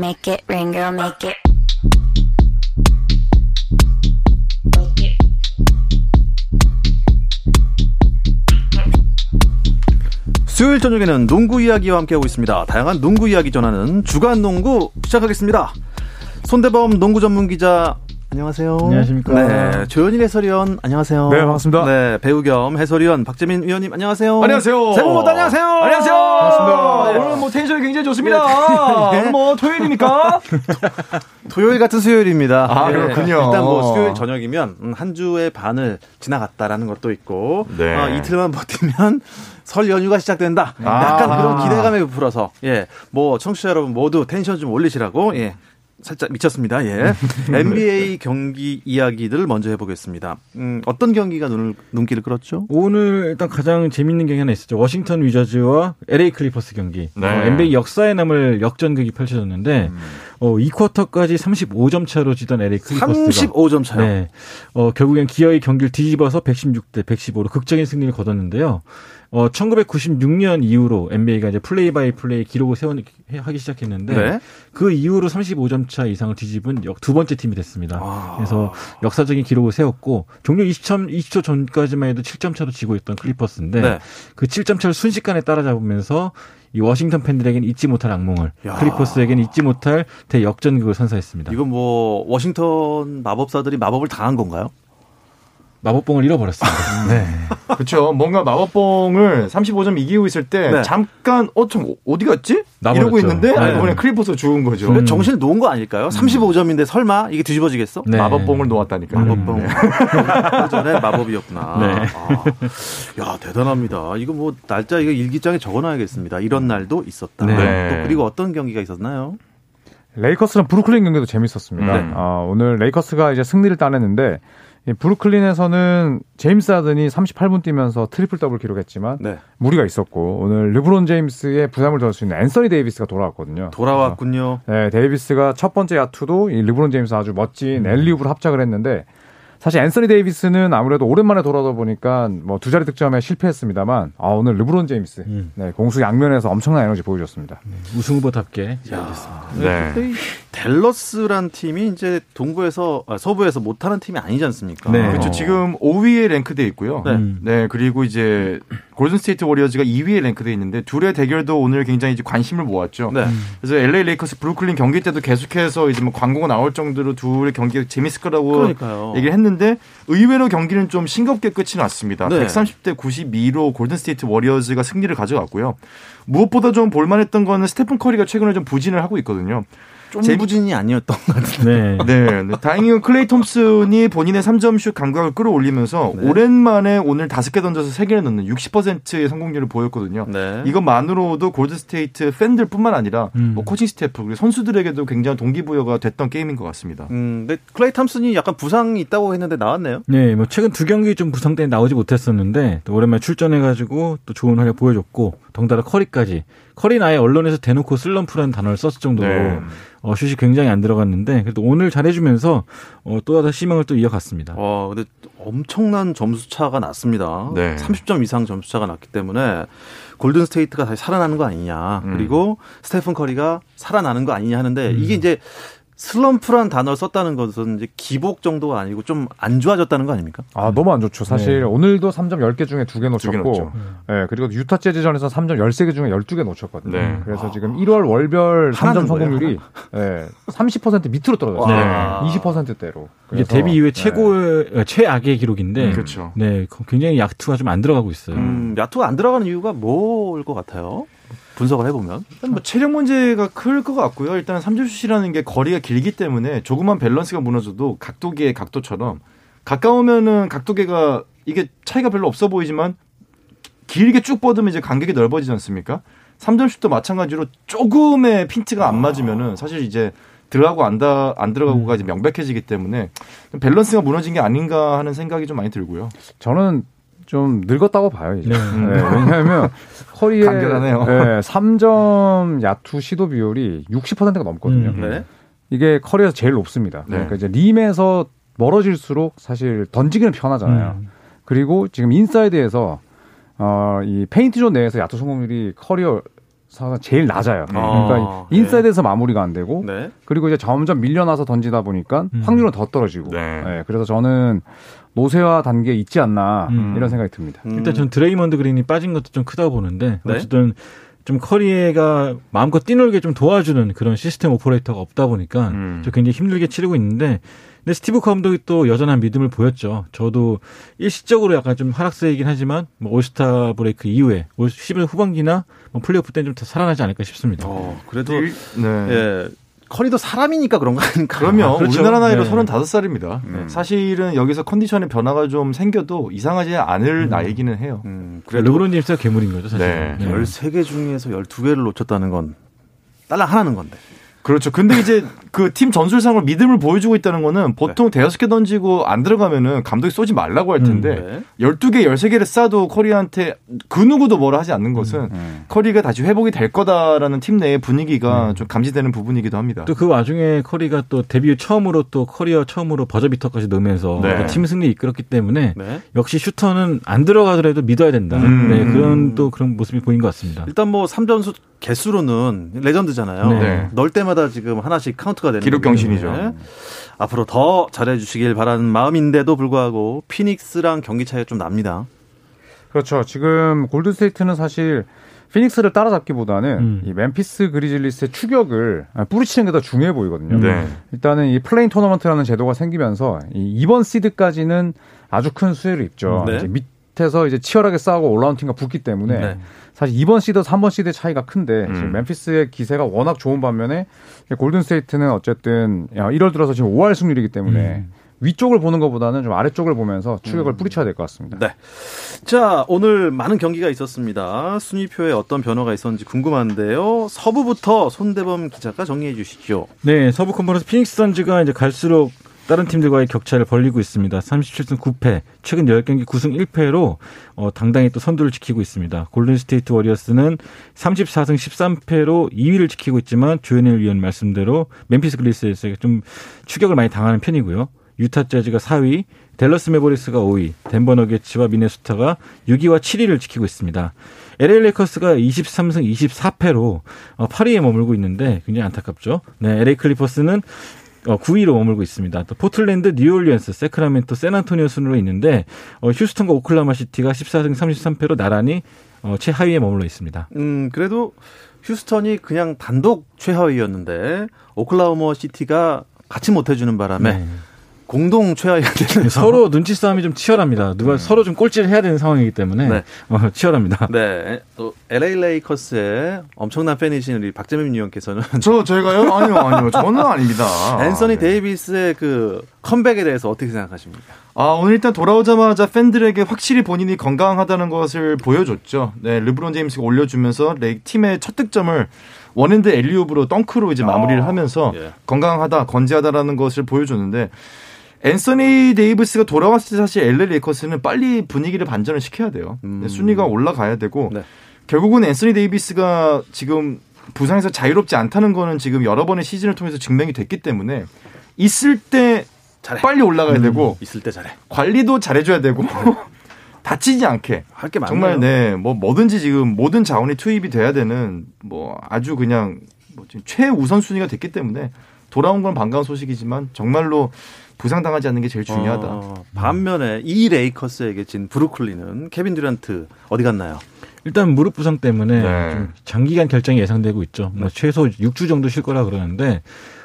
make it rain, girl, make it. 수요일 저녁에는 농구 이야기와 함께하고 있습니다. 다양한 농구 이야기 전하는 주간 농구 시작하겠습니다. 손대범 농구 전문 기자 안녕하세요. 안녕하십니까. 네, 조현일 해설위원 안녕하세요. 네, 반갑습니다. 네, 배우 겸 해설위원 박재민 위원님 안녕하세요. 안녕하세요. 새해 복 안녕하세요. 안녕하세요. 반갑습니다. 네. 오늘 뭐 텐션이 굉장히 좋습니다. 오늘 뭐 토요일입니까? 토요일 같은 수요일입니다. 네, 아, 그렇군요. 일단 뭐 수요일 저녁이면 음, 한 주의 반을 지나갔다라는 것도 있고 네. 어, 이틀만 버티면 설 연휴가 시작된다. 아. 약간 그런 기대감에 부풀어서 예, 뭐 청취자 여러분 모두 텐션 좀 올리시라고 예. 살짝 미쳤습니다. 예. NBA 경기 이야기들을 먼저 해보겠습니다. 음, 어떤 경기가 눈을, 눈길을 끌었죠? 오늘 일단 가장 재밌는 경기 하나 있었죠. 워싱턴 위저즈와 LA 클리퍼스 경기. 네. 어, NBA 역사에 남을 역전극이 펼쳐졌는데 어, 2쿼터까지 35점 차로 지던 LA 클리퍼스가 35점 차요. 네. 어, 결국엔 기어이 경기를 뒤집어서 116대 115로 극적인 승리를 거뒀는데요. 어, 1996년 이후로 NBA가 이제 play by play 기록을 세워 하기 시작했는데 네. 그 이후로 35점 차 이상을 뒤집은 역- 두 번째 팀이 됐습니다. 아. 그래서 역사적인 기록을 세웠고 종료 20점 20초 전까지만 해도 7점 차로 지고 있던 클리퍼스인데 네. 그 7점 차를 순식간에 따라잡으면서 이 워싱턴 팬들에게는 잊지 못할 악몽을 야. 클리퍼스에게는 잊지 못할 대역전극을 선사했습니다. 이건 뭐 워싱턴 마법사들이 마법을 당한 건가요? 마법봉을 잃어버렸습니다. 네. 그렇죠. 뭔가 마법봉을 35점 이기고 있을 때 네. 잠깐 어참 어디 갔지? 나버렸죠. 이러고 있는데 네. 알고 보니 클리퍼스가 주운 거죠. 그러니까 정신을 놓은 거 아닐까요? 35점인데 설마 이게 뒤집어지겠어? 네. 마법봉을 놓았다니까요. 마법봉. 그 전에 마법이었구나. 네. 아, 야, 대단합니다. 이거 뭐 날짜 이거 일기장에 적어 놔야겠습니다. 이런 날도 있었다. 네. 또 그리고 어떤 경기가 있었나요? 레이커스랑 브루클린 경기도 재밌었습니다. 네. 아, 오늘 레이커스가 이제 승리를 따냈는데 이 브루클린에서는 제임스 하든이 38분 뛰면서 triple double 기록했지만 네. 무리가 있었고 오늘 르브론 제임스의 부담을 덜 수 있는 앤서니 데이비스가 돌아왔거든요. 돌아왔군요. 네, 데이비스가 첫 번째 야투도 이 르브론 제임스 아주 멋진 alley-oop을 합작을 했는데 사실 앤서니 데이비스는 아무래도 오랜만에 돌아오다 보니까 뭐 두 자리 득점에 실패했습니다만 아, 오늘 르브론 제임스 음. 네, 공수 양면에서 엄청난 에너지 보여줬습니다. 우승 후보답게 잘했습니다. 네. 댈러스란 팀이 이제 동부에서 아, 서부에서 못하는 팀이 아니지 않습니까? 네. 그렇죠. 지금 5위에 랭크돼 있고요. 네. 음. 네, 그리고 이제 골든 스테이트 워리어즈가 2위에 랭크돼 있는데 둘의 대결도 오늘 굉장히 이제 관심을 모았죠. 네. 그래서 LA 레이커스 브루클린 경기 때도 계속해서 이제 뭐 광고가 나올 정도로 둘의 경기가 재밌을 거라고 그러니까요. 얘기를 했는데 의외로 경기는 좀 싱겁게 끝이 났습니다. 네. 130대 92로 골든 스테이트 워리어즈가 승리를 가져갔고요. 무엇보다 좀 볼만했던 거는 스테픈 커리가 최근에 좀 부진을 하고 있거든요. 좀 제- 부진이 아니었던 것 같은데. 네. 네, 네. 다행히 클레이 톰슨이 본인의 3점슛 감각을 끌어올리면서 네. 오랜만에 오늘 다섯 개 던져서 세 개를 넣는 60%의 성공률을 보였거든요. 네. 이것만으로도 골든스테이트 팬들뿐만 아니라 음. 뭐 코칭 스태프 그리고 선수들에게도 굉장히 동기부여가 됐던 게임인 것 같습니다. 음, 근데 클레이 탐슨이 약간 부상이 있다고 했는데 나왔네요. 네, 뭐 최근 두 경기 좀 부상 때문에 나오지 못했었는데 또 오랜만에 출전해가지고 또 좋은 활약 보여줬고 덩달아 커리까지 커리는 아예 언론에서 대놓고 슬럼프라는 단어를 썼을 정도로 네. 어, 슛이 굉장히 안 들어갔는데 그래도 오늘 잘해주면서 어, 또다시 희망을 또 이어갔습니다. 와, 근데 엄청난 점수 차가 났습니다. 네. 30점 이상 점수 차가 났기 때문에 골든 스테이트가 다시 살아나는 거 아니냐. 음. 그리고 스테픈 커리가 살아나는 거 아니냐 하는데 이게 이제 슬럼프란 단어를 썼다는 것은 이제 기복 정도가 아니고 좀 안 좋아졌다는 거 아닙니까? 아, 너무 안 좋죠. 사실 네. 오늘도 3점 10개 중에 2개 두개 놓쳤고. 예, 그리고 유타 재즈전에서 3점 13개 중에 12개 놓쳤거든요. 네. 그래서 지금 1월 월별 하나는 3점 성공률이 예, 30% 밑으로 떨어졌어요. 와. 네. 20%대로. 이게 데뷔 이후에 최고의 어, 최악의 기록인데 그렇죠. 네, 굉장히 약투가 좀 안 들어가고 있어요. 음, 야투가 안 들어가는 이유가 뭘 것 같아요? 분석을 해보면. 일단 뭐 체력 문제가 클 것 같고요. 일단 삼점슛이라는 게 거리가 길기 때문에 조그만 밸런스가 무너져도 각도계의 각도처럼 가까우면은 각도계가 이게 차이가 별로 없어 보이지만 길게 쭉 뻗으면 이제 간격이 넓어지지 않습니까? 삼점슛도 마찬가지로 조금의 핀트가 안 맞으면은 사실 이제 들어가고 안, 다, 안 들어가고가 이제 명백해지기 때문에 좀 밸런스가 무너진 게 아닌가 하는 생각이 좀 많이 들고요. 저는 좀 늙었다고 봐요, 이제. 네. 네, 왜냐하면 커리의 간결하네요. 네, 3점 야투 시도 비율이 60%가 넘거든요. 음. 네. 이게 커리어에서 제일 높습니다. 네. 그러니까 이제 림에서 멀어질수록 사실 던지기는 편하잖아요. 음. 그리고 지금 inside에서 어, 이 paint zone 내에서 야투 성공률이 커리어 제일 낮아요. 아, 그러니까 inside에서 마무리가 안 되고 네. 그리고 이제 점점 밀려나서 던지다 보니까 음. 확률은 더 떨어지고. 네. 네, 그래서 저는 노쇠화 단계에 있지 않나 음. 이런 생각이 듭니다. 음. 일단 전 드레이먼드 그린이 빠진 것도 좀 크다고 보는데 네. 어쨌든 좀 커리가 마음껏 뛰놀게 좀 도와주는 그런 시스템 operator가 없다 보니까 음. 좀 굉장히 힘들게 치르고 있는데 근데 스티브 커 감독이 또 여전한 믿음을 보였죠. 저도 일시적으로 약간 좀 하락세이긴 하지만 뭐 올스타 브레이크 이후에 올 11월 후반기나 뭐 플레이오프 때는 좀더 살아나지 않을까 싶습니다. 어, 그래도 일- 네. 예. 커리도 사람이니까 그런 거 아닌가. 그럼요. 그렇죠. 우리나라 나이로 네. 35살입니다. 음. 사실은 여기서 컨디션의 변화가 좀 생겨도 이상하지 않을 나이기는 해요. 음, 그래도 르브론 제임스가 괴물인 거죠, 사실. 네. 13개 중에서 12개를 놓쳤다는 건 딸랑 하나는 건데. 그렇죠. 근데 이제 그 팀 전술상으로 믿음을 보여주고 있다는 거는 보통 대여섯 개 던지고 안 들어가면은 감독이 쏘지 말라고 할 텐데 네. 12개, 13개를 쏴도 커리한테 그 누구도 뭐라 하지 않는 것은 음. 커리가 다시 회복이 될 거다라는 팀 내의 분위기가 좀 감지되는 부분이기도 합니다. 또 그 와중에 커리가 또 데뷔 처음으로 또 커리어 처음으로 버저비터까지 넣으면서 네. 팀 승리 이끌었기 때문에 네. 역시 슈터는 안 들어가더라도 믿어야 된다. 음. 네, 그런 또 그런 모습이 보인 것 같습니다. 일단 뭐 3점슛 개수로는 레전드잖아요. 네. 넣을 때 마다 지금 하나씩 카운트가 되는 기록 경신이죠. 때문에 앞으로 더 잘해 주시길 바라는 마음인데도 불구하고 피닉스랑 경기 차이가 좀 납니다. 그렇죠. 지금 골든스테이트는 사실 피닉스를 따라잡기보다는 음. 이 멤피스 그리즐리스의 추격을 뿌리치는 게 더 중요해 보이거든요. 네. 일단은 이 play-in 토너먼트라는 제도가 생기면서 이 2번 시드까지는 아주 큰 수혜를 입죠. 네. 이제 밑 에서 이제 치열하게 싸우고 올라온 팀과 붙기 때문에 네. 사실 2번 시드, 3번 시드의 차이가 큰데 음. 지금 멤피스의 기세가 워낙 좋은 반면에 골든 스테이트는 어쨌든 1월 들어서 지금 5할 승률이기 때문에 위쪽을 보는 것보다는 좀 아래쪽을 보면서 추격을 뿌리쳐야 될 것 같습니다. 네. 자, 오늘 많은 경기가 있었습니다. 순위표에 어떤 변화가 있었는지 궁금한데요. 서부부터 손대범 기자가 정리해 주시죠. 네, 서부 컨퍼런스 피닉스 선즈가 이제 갈수록 다른 팀들과의 격차를 벌리고 있습니다. 37승 9패, 최근 10경기 9승 1패로 어, 당당히 또 선두를 지키고 있습니다. 골든스테이트 워리어스는 34승 13패로 2위를 지키고 있지만 조현일 위원 말씀대로 멤피스 그리즐리스에서 좀 추격을 많이 당하는 편이고요. 유타 재즈가 4위, 댈러스 매버릭스가 5위, 덴버 너게츠와 미네소타가 6위와 7위를 지키고 있습니다. LA 레이커스가 23승 24패로 8위에 머물고 있는데 굉장히 안타깝죠. 네, LA 클리퍼스는 어, 9위로 머물고 있습니다. 또 포틀랜드, 뉴올리언스, 세크라멘토, 샌안토니오 순으로 있는데 어, 휴스턴과 오클라호마 시티가 14승 33패로 나란히 어, 최하위에 머물러 있습니다. 음, 그래도 휴스턴이 그냥 단독 최하위였는데 오클라호마 시티가 같이 못 해주는 바람에 네. 공동 최하위가 되는 서로 눈치 싸움이 좀 치열합니다. 누가 서로 좀 꼴찌를 해야 되는 상황이기 때문에 네. 어, 치열합니다. 네, 또 LA 레이커스의 엄청난 팬이신 우리 박재민 위원께서는 저 제가요? 아니요, 아니요. 저는 아닙니다. 앤서니 네. 데이비스의 그 컴백에 대해서 어떻게 생각하십니까? 아, 오늘 일단 돌아오자마자 팬들에게 확실히 본인이 건강하다는 것을 보여줬죠. 네, 르브론 제임스가 올려주면서 레이 팀의 첫 득점을 one-hand alley-oop으로 덩크로 이제 마무리를 아, 하면서 예. 건강하다, 건재하다라는 것을 보여줬는데 앤서니 데이비스가 돌아왔을 때 사실 LA 레이커스는 빨리 분위기를 반전을 시켜야 돼요. 음. 네, 순위가 올라가야 되고 네. 결국은 앤서니 데이비스가 지금 부상에서 자유롭지 않다는 거는 지금 여러 번의 시즌을 통해서 증명이 됐기 때문에 있을 때 잘해. 빨리 올라가야 되고 있을 때 잘해. 관리도 잘해줘야 되고 다치지 않게 할 게 많아요. 정말 네뭐 뭐든지 지금 모든 자원이 투입이 돼야 되는 뭐 아주 그냥 뭐 지금 최우선 순위가 됐기 때문에 돌아온 건 반가운 소식이지만 정말로 부상당하지 않는 게 제일 중요하다. 어, 반면에 이 레이커스에게 진 브루클린은 케빈 듀란트 어디 갔나요? 일단 무릎 부상 때문에 네. 좀 장기간 결정이 예상되고 있죠. 뭐 최소 6주 정도 쉴 거라 그러는데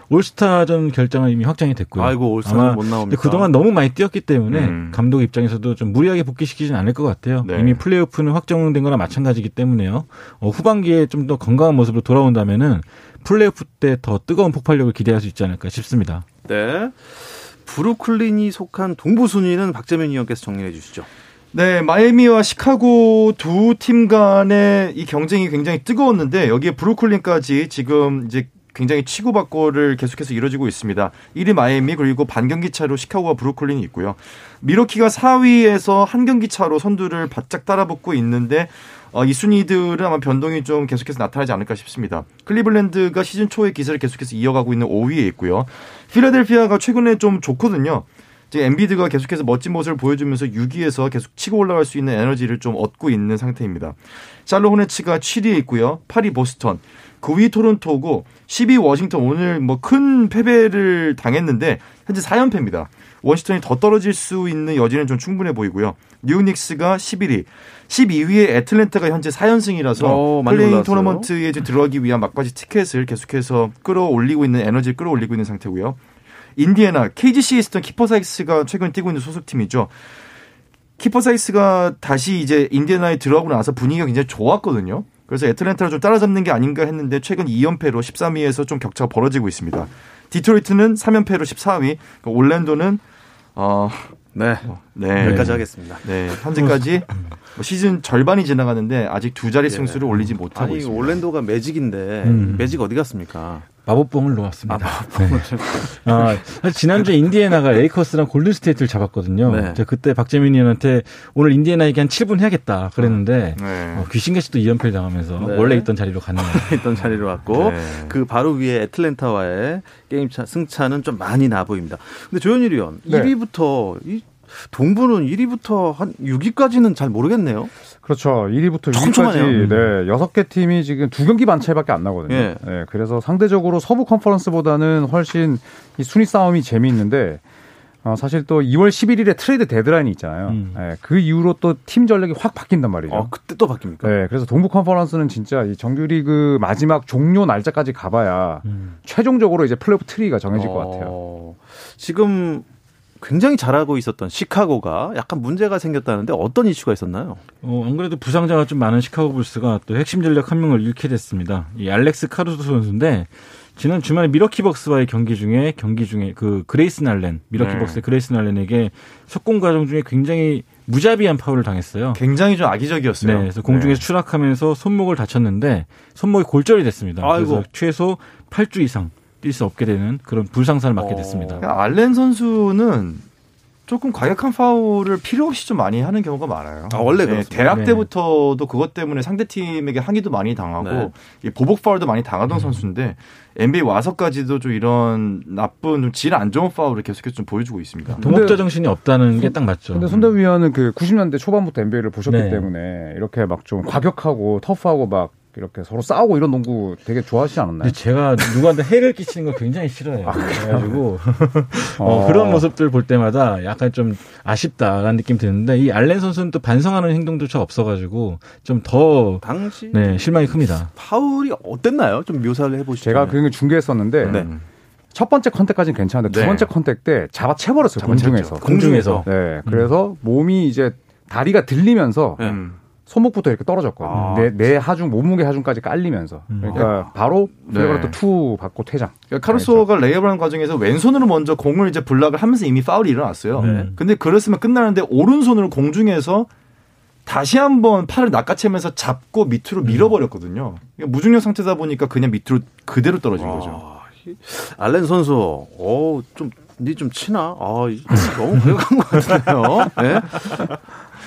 올스타전 결정은 이미 확정이 됐고요. 아이고 올스타는 아마 못 나옵니다. 그동안 너무 많이 뛰었기 때문에 음. 감독 입장에서도 좀 무리하게 복귀시키진 않을 것 같아요. 네. 이미 플레이오프는 확정된 거나 마찬가지이기 때문에요. 어, 후반기에 좀 더 건강한 모습으로 돌아온다면은 플레이오프 때 더 뜨거운 폭발력을 기대할 수 있지 않을까 싶습니다. 네. 브루클린이 속한 동부 순위는 박재민 위원께서 정리해 주시죠. 네, 마이애미와 시카고 두 팀 간의 이 경쟁이 굉장히 뜨거웠는데 여기에 브루클린까지 지금 이제 굉장히 치고받고를 계속해서 이루어지고 있습니다. 1위 마이애미 그리고 반경기 차로 시카고와 브루클린이 있고요. 미러키가 4위에서 한 경기 차로 선두를 바짝 따라붙고 있는데 어, 이 순위들은 아마 변동이 좀 계속해서 나타나지 않을까 싶습니다. 클리블랜드가 시즌 초의 기세를 계속해서 이어가고 있는 5위에 있고요. 필라델피아가 최근에 좀 좋거든요. 지금 엔비드가 계속해서 멋진 모습을 보여주면서 6위에서 계속 치고 올라갈 수 있는 에너지를 좀 얻고 있는 상태입니다. 샬로 호네츠가 7위에 있고요. 8위 보스턴, 9위 토론토고 10위 워싱턴 오늘 뭐 큰 패배를 당했는데 현재 4연패입니다. 워싱턴이 더 떨어질 수 있는 여지는 좀 충분해 보이고요. 뉴욕 닉스가 11위, 12위에 애틀랜타가 현재 4연승이라서 어, 많이 play-in 올라왔어요. 토너먼트에 들어가기 위한 막바지 티켓을 계속해서 끌어올리고 있는 에너지를 끌어올리고 있는 상태고요. 인디애나 KGC에 있었던 키퍼 사익스가 최근 뛰고 있는 소속팀이죠. 키퍼 사익스가 다시 이제 인디애나에 들어가고 나서 분위기가 굉장히 좋았거든요. 그래서 애틀랜타를 좀 따라잡는 게 아닌가 했는데 최근 2연패로 13위에서 좀 격차가 벌어지고 있습니다. 디트로이트는 3연패로 14위, 그러니까 올랜도는 어, 네. 네. 여기까지 하겠습니다. 네, 현재까지 뭐 시즌 절반이 지나가는데 아직 두 자리 승수를 올리지 못하고 아니 있습니다. 올랜도가 매직인데 음. 매직 어디 갔습니까? 마법봉을 놓았습니다. 네. 아, 사실 지난주에 인디애나가 레이커스랑 골든스테이트를 잡았거든요. 네. 제가 그때 박재민 의원한테 오늘 인디애나 얘기 한 7분 해야겠다 그랬는데 네. 어, 귀신같이 또 2연패를 당하면서 네. 원래 있던 자리로 갔네요. 있던 자리로 왔고 네. 그 바로 위에 애틀랜타와의 게임 차 승차는 좀 많이 나 보입니다. 근데 조현일 위원 네. 1위부터 이 동부는 1위부터 한 6위까지는 잘 모르겠네요. 그렇죠. 1위부터 촘촘하네요. 6위까지 네, 여섯 개 팀이 지금 두 경기 반 차이밖에 안 나거든요. 예. 네, 그래서 상대적으로 서부 컨퍼런스보다는 훨씬 이 순위 싸움이 재미있는데 어, 사실 또 2월 11일에 트레이드 데드라인이 있잖아요. 음. 네, 그 이후로 또 팀 전력이 확 바뀐단 말이죠. 어, 그때 또 바뀝니까? 네, 그래서 동부 컨퍼런스는 진짜 이 정규리그 마지막 종료 날짜까지 가봐야 음. 최종적으로 이제 플레이오프 트리가 정해질 것 같아요. 어, 지금 굉장히 잘하고 있었던 시카고가 약간 문제가 생겼다는데 어떤 이슈가 있었나요? 어, 안 그래도 부상자가 좀 많은 시카고 불스가 또 핵심 전력 한 명을 잃게 됐습니다. 이 알렉스 카루소 선수인데 지난 주말에 밀워키 벅스와의 경기 중에 경기 중에 그 그레이슨 알렌 밀워키 네. 벅스의 그레이슨 알렌에게 속공 과정 중에 굉장히 무자비한 파울을 당했어요. 굉장히 좀 악의적이었어요. 네, 그래서 공중에서 추락하면서 손목을 다쳤는데 손목이 골절이 됐습니다. 아이고. 그래서 최소 8주 이상 뛸 수 없게 되는 그런 불상사를 맞게 어. 됐습니다. 그러니까 알렌 선수는 조금 과격한 파울을 필요 없이 좀 많이 하는 경우가 많아요. 아, 원래 네. 대학 네. 때부터도 그것 때문에 상대 팀에게 항의도 많이 당하고 네. 이 보복 파울도 많이 당하던 선수인데 NBA 와서까지도 좀 이런 나쁜 좀질안 좋은 파울을 계속해서 좀 보여주고 있습니다. 동업자 정신이 없다는 게 딱 맞죠. 근데 손대위 원은 그 90년대 초반부터 NBA를 보셨기 네. 때문에 이렇게 막 좀 과격하고 터프하고 막 이렇게 서로 싸우고 이런 농구 되게 좋아하시지 않았나요? 제가 누구한테 해를 끼치는 걸 굉장히 싫어해요. 그래가지고 어, 어. 그런 모습들 볼 때마다 약간 좀 아쉽다라는 느낌 드는데 이 알렌 선수는 또 반성하는 행동조차 없어가지고 좀 더 당시 네, 실망이 큽니다. 파울이 어땠나요? 좀 묘사를 해보시죠. 제가 그 중계했었는데 네. 첫 번째 contact까지는 괜찮은데 네. 두 번째 contact 때 잡아채버렸어요 공중에서. 공중에서. 네, 그래서 몸이 이제 다리가 들리면서 네. 음. 손목부터 이렇게 떨어졌거든요. 아. 내, 내 하중 몸무게 하중까지 깔리면서 그러니까 바로 네. 플레이가 또투 받고 퇴장. 그러니까 카루소가 레이업하는 과정에서 왼손으로 먼저 공을 이제 블락을 하면서 이미 파울이 일어났어요. 네. 근데 그랬으면 끝나는데 오른손으로 공중에서 다시 한번 팔을 낚아채면서 잡고 밑으로 밀어버렸거든요. 이게 무중력 상태다 보니까 그냥 밑으로 그대로 떨어진 거죠. 아, 이- 알렌 선수, 어, 좀, 니 좀 치나? 아, 이- 너무 과격한 것 같은데요. 네?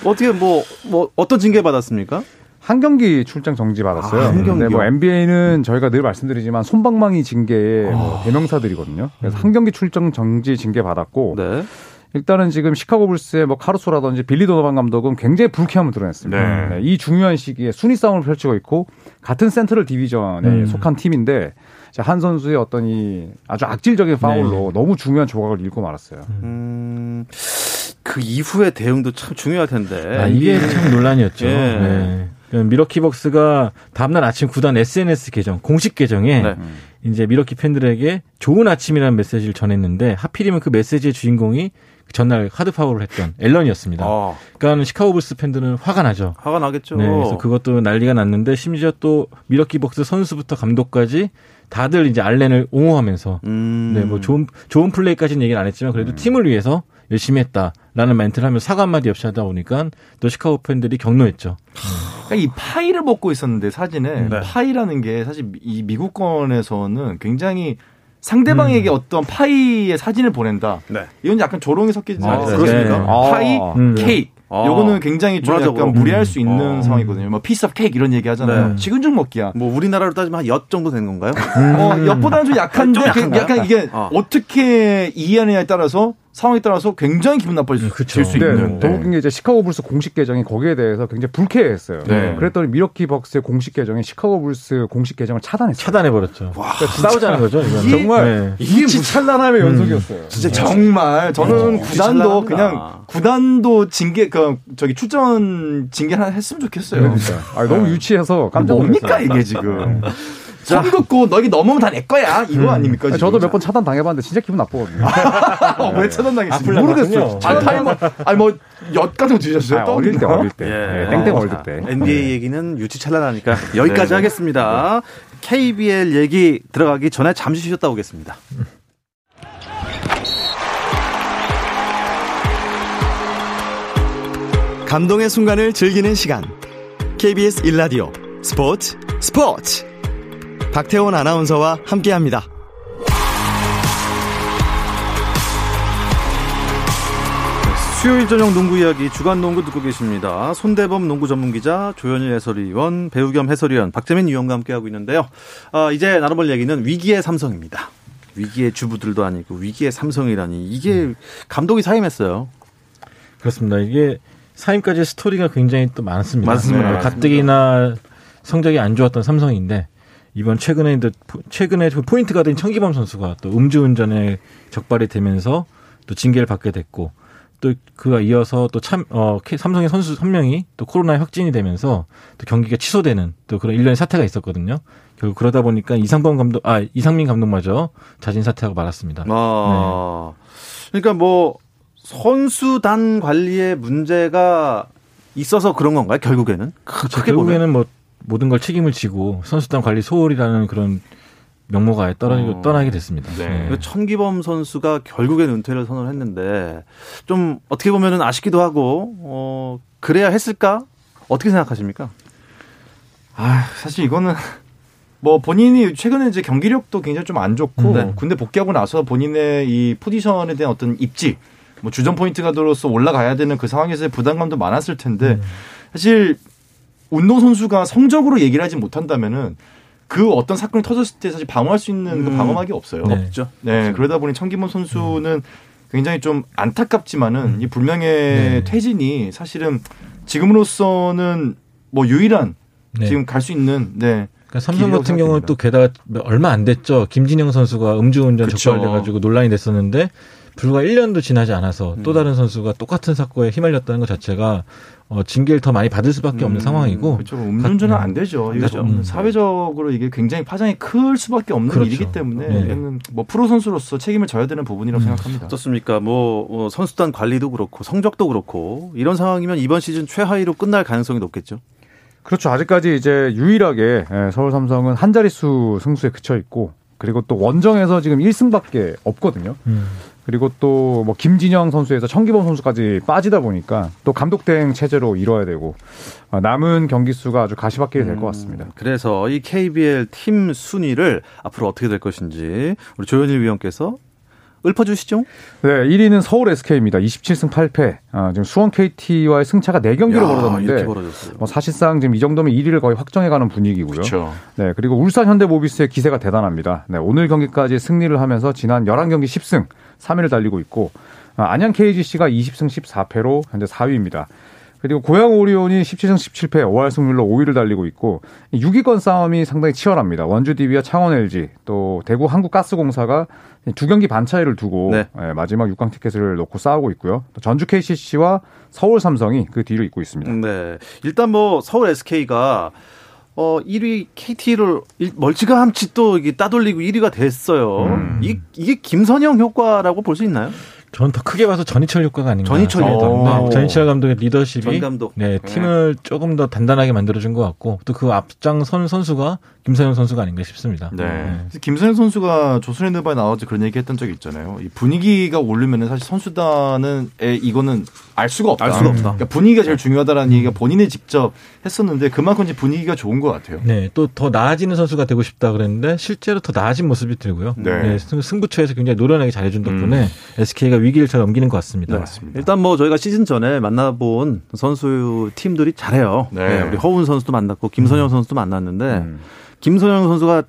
어떻게 뭐, 뭐, 어떤 징계 받았습니까? 한 경기 출장 정지 받았어요. 아, 한 근데 경기요? 뭐 NBA는 저희가 늘 말씀드리지만 손방망이 징계의 아. 뭐 대명사들이거든요. 그래서 한 경기 출장 정지 징계 받았고 네. 일단은 지금 시카고 불스의 뭐 카루소라든지 빌리 도노반 감독은 굉장히 불쾌함을 드러냈습니다. 네. 네, 이 중요한 시기에 순위 싸움을 펼치고 있고 같은 센트럴 디비전에 음. 속한 팀인데 자, 한 선수의 어떤 이 아주 악질적인 파울로 너무 중요한 조각을 잃고 말았어요. 음, 그 이후의 대응도 참 중요할 텐데. 아, 이게 참 논란이었죠. 예. 네. 그 미러키 벅스가 다음날 아침 구단 SNS 계정, 공식 계정에 네. 이제 미러키 팬들에게 좋은 아침이라는 메시지를 전했는데 하필이면 그 메시지의 주인공이 전날 하드 파울을 했던 앨런이었습니다. 아, 그러니까 시카고 불스 팬들은 화가 나죠. 화가 나겠죠. 네, 그래서 그것도 난리가 났는데 심지어 또 밀워키 벅스 선수부터 감독까지 다들 이제 알렌을 옹호하면서 음. 네, 뭐 좋은 좋은 플레이까지는 얘기는 안 했지만 그래도 팀을 위해서 열심히 했다라는 멘트를 하면서 사과 한마디 없이 하다 보니까 또 시카고 팬들이 격노했죠. 그러니까 이 파이를 먹고 있었는데 사진에 네. 파이라는 게 사실 이 미국권에서는 굉장히 상대방에게 어떤 파이의 사진을 보낸다. 네. 이건 약간 조롱이 섞이지 아, 않아요. 그렇습니까? 네. 파이, 아, 케이크. 아. 요거는 굉장히 좀 문화적으로. 약간 무례할 수 있는 어. 상황이거든요. 뭐 piece of cake 이런 얘기 하잖아요. 네. 식은죽 먹기야. 뭐 우리나라로 따지면 한 엿 정도 되는 건가요? 어, 엿보다는 좀 약한데 좀? 약간 이게 어. 어. 떻게 이해하느냐에 따라서 상황에 따라서 굉장히 기분 나빠질 그쵸. 수 네, 있는. 더 웃긴 게 이제 시카고 불스 공식 계정이 거기에 대해서 굉장히 불쾌했어요. 네. 그랬더니 미러키 벅스의 공식 계정이 시카고 불스 공식 계정을 차단했어요. 차단해 버렸죠. 그러니까 싸우자는 거죠. 이건 정말 네. 이게 무슨 찬란함의 연속이었어요. 진짜 정말 저는 어, 구단도. 그냥 구단도 징계 그 저기 출전 징계 하나 했으면 좋겠어요. 그러니까. 아, 너무 유치해서 깜짝 놀랐어요. 뭡니까 이게 지금? 선 긋고 너희 넘으면 다 내 거야 이거 아닙니까? 아니, 저도 몇 번 차단 당해봤는데 진짜 기분 나쁘거든요. 왜 차단 당했습니까? 악플 모르겠어요. 나갔군요. 아, 타이머 아니 뭐엿 같은 거 드셨어요? 아, 어릴 때 어릴 때 예. 네, 땡땡 월드 때. NBA 얘기는 유치찬란하니까 여기까지 네. 하겠습니다. KBL 얘기 들어가기 전에 잠시 쉬었다 오겠습니다. 감동의 순간을 즐기는 시간. KBS 일라디오 스포츠 스포츠. 박태원 아나운서와 함께합니다. 수요일 저녁 농구 이야기 주간 농구 듣고 계십니다. 손대범 농구 전문 기자, 조현일 해설위원, 배우 겸 해설위원 박재민 위원과 함께하고 있는데요. 아, 이제 나눠볼 얘기는 위기의 삼성입니다. 위기의 주부들도 아니고 위기의 삼성이라니 이게 감독이 사임했어요. 그렇습니다. 이게 사임까지 스토리가 굉장히 또 많습니다. 많습니다. 네, 가뜩이나 성적이 안 좋았던 삼성인데 이번 최근에 이제 포- 최근에 그 포인트가 된 천기범 선수가 또 음주운전에 적발이 되면서 또 징계를 받게 됐고 또 그와 이어서 또 참 어 삼성의 선수 한 명이 또 코로나에 확진이 되면서 또 경기가 취소되는 또 그런 일련의 사태가 있었거든요. 결국 그러다 보니까 이상범 감독 아 이상민 감독마저 자진 사퇴하고 말았습니다. 아, 그러니까 뭐 선수단 관리에 문제가 있어서 그런 건가요? 결국에는 크- 크게 보면 결국에는 뭐 모든 걸 책임을 지고 선수단 관리 소홀이라는 그런 명모가 아예 떠나게, 어. 떠나게 됐습니다. 네. 그 천기범 선수가 결국엔 은퇴를 선언 했는데 좀 어떻게 보면은 아쉽기도 하고 어 그래야 했을까? 어떻게 생각하십니까? 아, 사실 이거는 뭐 본인이 최근에 이제 경기력도 굉장히 좀 안 좋고 네. 군대 복귀하고 나서 본인의 이 포지션에 대한 어떤 입지, 뭐 주전 포인트 가드로서 올라가야 되는 그 상황에서의 부담감도 많았을 텐데 사실 운동 선수가 성적으로 얘기를 하지 못한다면은 그 어떤 사건이 터졌을 때 사실 방어할 수 있는 그 음. 방어막이 없어요. 네. 없죠. 네, 그러다 보니 청기문 선수는 굉장히 좀 안타깝지만은 음. 이 불명예 네. 퇴진이 사실은 지금으로서는 뭐 유일한 네. 지금 갈 수 있는 네. 그러니까 삼성 같은 경우는 생각됩니다. 또 게다가 얼마 안 됐죠. 김진영 선수가 음주운전 그쵸. 적발돼 가지고 논란이 됐었는데 불과 1년도 지나지 않아서 음. 또 다른 선수가 똑같은 사건에 휘말렸다는 것 자체가 어, 징계를 더 많이 받을 수밖에 없는 음, 상황이고 그렇죠. 음주운전은 가- 안 되죠. 이거 되죠. 좀 사회적으로 이게 굉장히 파장이 클 수밖에 없는 그렇죠. 일이기 때문에 네. 뭐 프로 선수로서 책임을 져야 되는 부분이라고 음. 생각합니다. 어떻습니까? 뭐 어, 선수단 관리도 그렇고 성적도 그렇고 이런 상황이면 이번 시즌 최하위로 끝날 가능성이 높겠죠. 그렇죠. 아직까지 이제 유일하게 예, 서울 삼성은 한 자릿수 승수에 그쳐 있고 그리고 또 원정에서 지금 1승밖에 없거든요. 음. 그리고 또 뭐 김진영 선수에서 청기범 선수까지 빠지다 보니까 또 감독 대행 체제로 이뤄야 되고 아, 남은 경기 수가 아주 가시밭길이 될 것 같습니다. 그래서 이 KBL 팀 순위를 앞으로 어떻게 될 것인지 우리 조현일 위원께서 읊어주시죠. 네, 1위는 서울 SK입니다. 27승 8패. 아, 지금 수원 KT와의 승차가 4경기로 야, 벌어졌는데. 뭐 사실상 지금 이 정도면 1위를 거의 확정해가는 분위기고요. 그렇죠. 네, 그리고 울산 현대모비스의 기세가 대단합니다. 네, 오늘 경기까지 승리를 하면서 지난 11경기 10승 3위를 달리고 있고 아, 안양 KGC가 20승 14패로 현재 4위입니다. 그리고 고양 오리온이 17승 17패 5할 승률로 5위를 달리고 있고 6위권 싸움이 상당히 치열합니다. 원주 DB와 창원 LG 또 대구 한국가스공사가 두 경기 반 차이를 두고 네. 예, 마지막 6강 티켓을 놓고 싸우고 있고요. 또 전주 KCC와 서울 삼성이 그 뒤로 잇고 있습니다. 네. 일단 뭐 서울 SK가 어 1위 KT를 멀찌감치 또 이게 따돌리고 1위가 됐어요. 음. 이, 이게 김선영 효과라고 볼 수 있나요? 저는 더 크게 봐서 전희철 효과가 아닌가. 전희철 네, 효과. 네, 전희철 감독의 리더십이 전 감독. 네, 팀을 조금 더 단단하게 만들어준 것 같고 또 그 앞장선 선수가 김서영 선수가 아닌가 싶습니다. 네. 그래서 김선영 선수가 조선의 누바에 나와서 그런 얘기 했던 적이 있잖아요. 이 분위기가 오르면 사실 선수단은 에, 이거는 알 수가 없다. 알 수가 없다. 그러니까 분위기가 제일 중요하다라는 얘기가 본인이 직접 했었는데 그만큼 이제 분위기가 좋은 것 같아요. 네, 또 더 나아지는 선수가 되고 싶다 그랬는데 실제로 더 나아진 모습이 들고요. 네. 승- 승부처에서 굉장히 노련하게 잘해준 덕분에 SK가 위 기를 잘 넘기는 것 같습니다. 네, 맞습니다. 일단 뭐 저희가 시즌 전에 만나본 선수 팀들이 잘해요. 네. 네, 우리 허운 선수도 만났고 김선영 선수도 만났는데 음. 김선영 선수가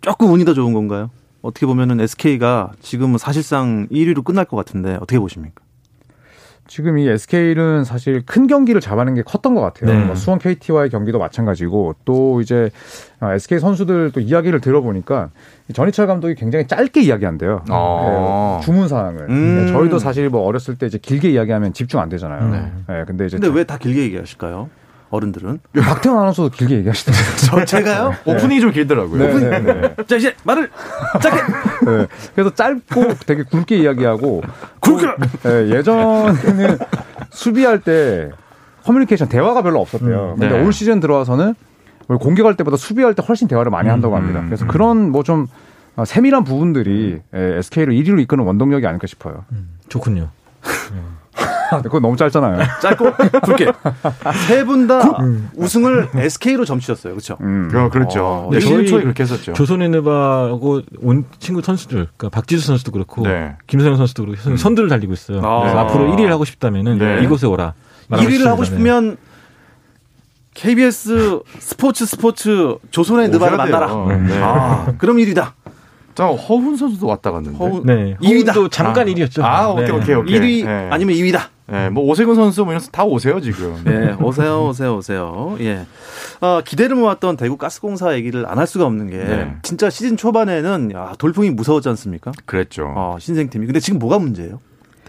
조금 운이 더 좋은 건가요? 어떻게 보면은 SK가 지금은 사실상 1위로 끝날 것 같은데 어떻게 보십니까? 지금 이 SK는 사실 큰 경기를 잡아낸 게 컸던 것 같아요. 네. 뭐 수원 KT와의 경기도 마찬가지고 또 이제 SK 선수들 또 이야기를 들어보니까 전희철 감독이 굉장히 짧게 이야기한대요. 어. 네, 주문 사항을. 음. 네, 저희도 사실 뭐 어렸을 때 이제 길게 이야기하면 집중 안 되잖아요. 네. 네, 근데 이제 근데 왜 다 길게 얘기하실까요? 어른들은? 박태환 아나운서도 길게 얘기하시더라고요. 저 제가요? 오프닝이 좀 길더라고요. 네, 네, 네. 자 이제 말을 짧게 네. 그래서 짧고 되게 굵게 이야기하고 굵게 네, 예전에는 수비할 때 커뮤니케이션 대화가 별로 없었대요. 음, 근데 네. 올 시즌 들어와서는 공격할 때보다 수비할 때 훨씬 대화를 많이 한다고 합니다. 음, 그래서 음. 그런 뭐 좀 세밀한 부분들이 SK를 1위로 이끄는 원동력이 아닐까 싶어요. 좋군요. 그건 너무 짧잖아요. 짧고 굵게 세 분 다 우승을 SK로 점치셨어요, 그렇죠? 음. 그, 그렇죠. 어, 네, 네, 시즌 저희 초에 그렇게 했었죠. 조선에너바하고 온 친구 선수들, 그러니까 박지수 선수도 그렇고 네. 김선영 선수도 그렇고 선두를 달리고 있어요. 아. 그래서 앞으로 1위를 하고 싶다면은 네. 이곳에 오라. 1위를 하고. 싶으면 KBS 스포츠 스포츠 조선의 느바를. 만나라. 네. 아, 그럼 1위다. 자, 허훈 선수도 왔다 갔는데. 허훈 네. 2위다. 도 잠깐 아. 1위였죠. 아, 오케이, 오케이, 오케이. 1위 네. 아니면 2위다. 네, 뭐 오세근 선수 뭐 이런 다 오세요 지금. 예, 오세요, 오세요, 오세요. 예. 어, 기대를 모았던 대구 가스공사 얘기를 안 할 수가 없는 게 네. 진짜 시즌 초반에는 야, 돌풍이 무서웠지 않습니까? 그랬죠. 어, 신생 팀이. 근데 지금 뭐가 문제예요?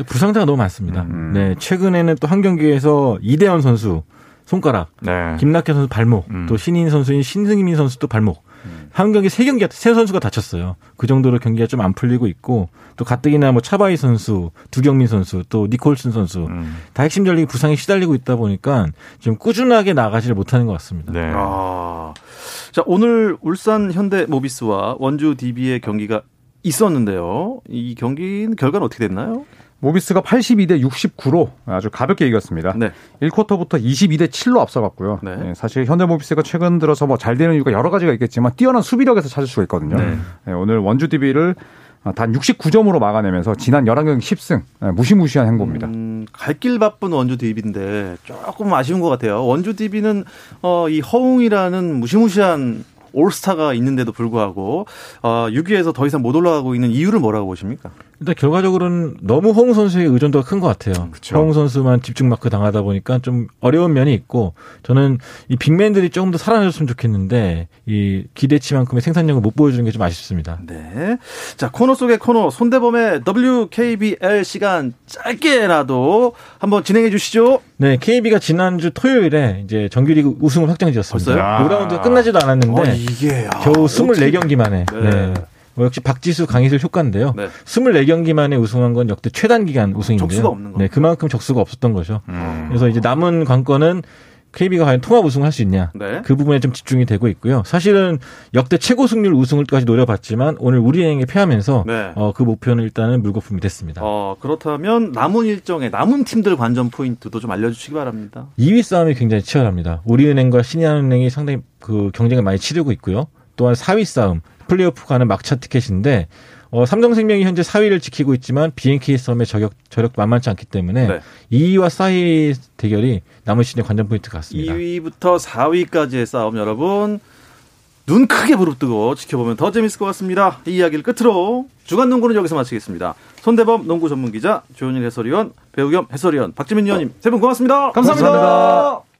부상자가 너무 많습니다. 음. 네. 최근에는 또 한 경기에서 이대현 선수 손가락, 네. 김낙현 선수 발목, 음. 또 신인 선수인 신승민 선수도 발목. 한 경기 세 경기 세 선수가 다쳤어요. 그 정도로 경기가 좀 안 풀리고 있고 또 가뜩이나 뭐 차바이 선수, 두경민 선수, 또 니콜슨 선수 음. 다 핵심 전력이 부상에 시달리고 있다 보니까 좀 꾸준하게 나가지를 못하는 것 같습니다. 네. 아. 자, 오늘 울산 현대 모비스와 원주 DB의 경기가 있었는데요. 이 경기는 결과는 어떻게 됐나요? 모비스가 82대 69로 아주 가볍게 이겼습니다. 네. 1쿼터부터 22대 7로 앞서갔고요. 네. 네, 사실 현대모비스가 최근 들어서 뭐 잘 되는 이유가 여러 가지가 있겠지만 뛰어난 수비력에서 찾을 수가 있거든요. 네. 네, 오늘 원주 DB를 단 69점으로 막아내면서 지난 11경기 10승 네, 무시무시한 행보입니다. 음, 갈길 바쁜 원주 DB인데 조금 아쉬운 것 같아요. 원주 DB는 어, 이 허웅이라는 무시무시한 올스타가 있는데도 불구하고 어, 6위에서 더 이상 못 올라가고 있는 이유를 뭐라고 보십니까? 일단 결과적으로는 너무 허웅 선수의 의존도가 큰 것 같아요. 그쵸. 허웅 선수만 집중 마크 당하다 보니까 좀 어려운 면이 있고 저는 이 빅맨들이 조금 더 살아나줬으면 좋겠는데 이 기대치만큼의 생산력을 못 보여주는 게 좀 아쉽습니다. 네. 자, 코너 속의 코너, 손대범의 WKBL 시간 짧게라도 한번 진행해 주시죠. 네, KB가 지난주 토요일에 이제 정규리그 우승을 확정지었습니다. 벌써요? 5라운드가 끝나지도 않았는데 어, 이게 아, 겨우 어떻게- 24경기 만에 네. 네. 뭐 역시 박지수 강희슬 효과인데요. 네. 24경기 만에 우승한 건 역대 최단 기간 우승인데요. 적수가 없는 네, 겁니다. 그만큼 적수가 없었던 거죠. 음. 그래서 이제 남은 관건은 KB가 과연 통합 우승을 할 수 있냐. 네. 그 부분에 좀 집중이 되고 있고요. 사실은 역대 최고 승률 우승을까지 노려봤지만 오늘 우리은행에 패하면서 네. 어, 그 목표는 일단은 물거품이 됐습니다. 어, 그렇다면 남은 일정에 남은 팀들 관전 포인트도 좀 알려주시기 바랍니다. 2위 싸움이 굉장히 치열합니다. 우리은행과 신한은행이 상당히 그 경쟁을 많이 치르고 있고요. 또한 4위 싸움, 플레이오프 가는 막차 티켓인데 어, 삼성생명이 현재 4위를 지키고 있지만 BNK 싸움의 저격, 저력도 만만치 않기 때문에 네. 2위와 4위 대결이 남은 시즌의 관전 포인트 같습니다. 2위부터 4위까지의 싸움 여러분 눈 크게 부릅뜨고 지켜보면 더 재밌을 것 같습니다. 이 이야기를 끝으로 주간 농구는 여기서 마치겠습니다. 손대범 농구 전문 기자, 조현일 해설위원, 배우 겸 해설위원, 박지민 위원님 세 분 고맙습니다. 감사합니다.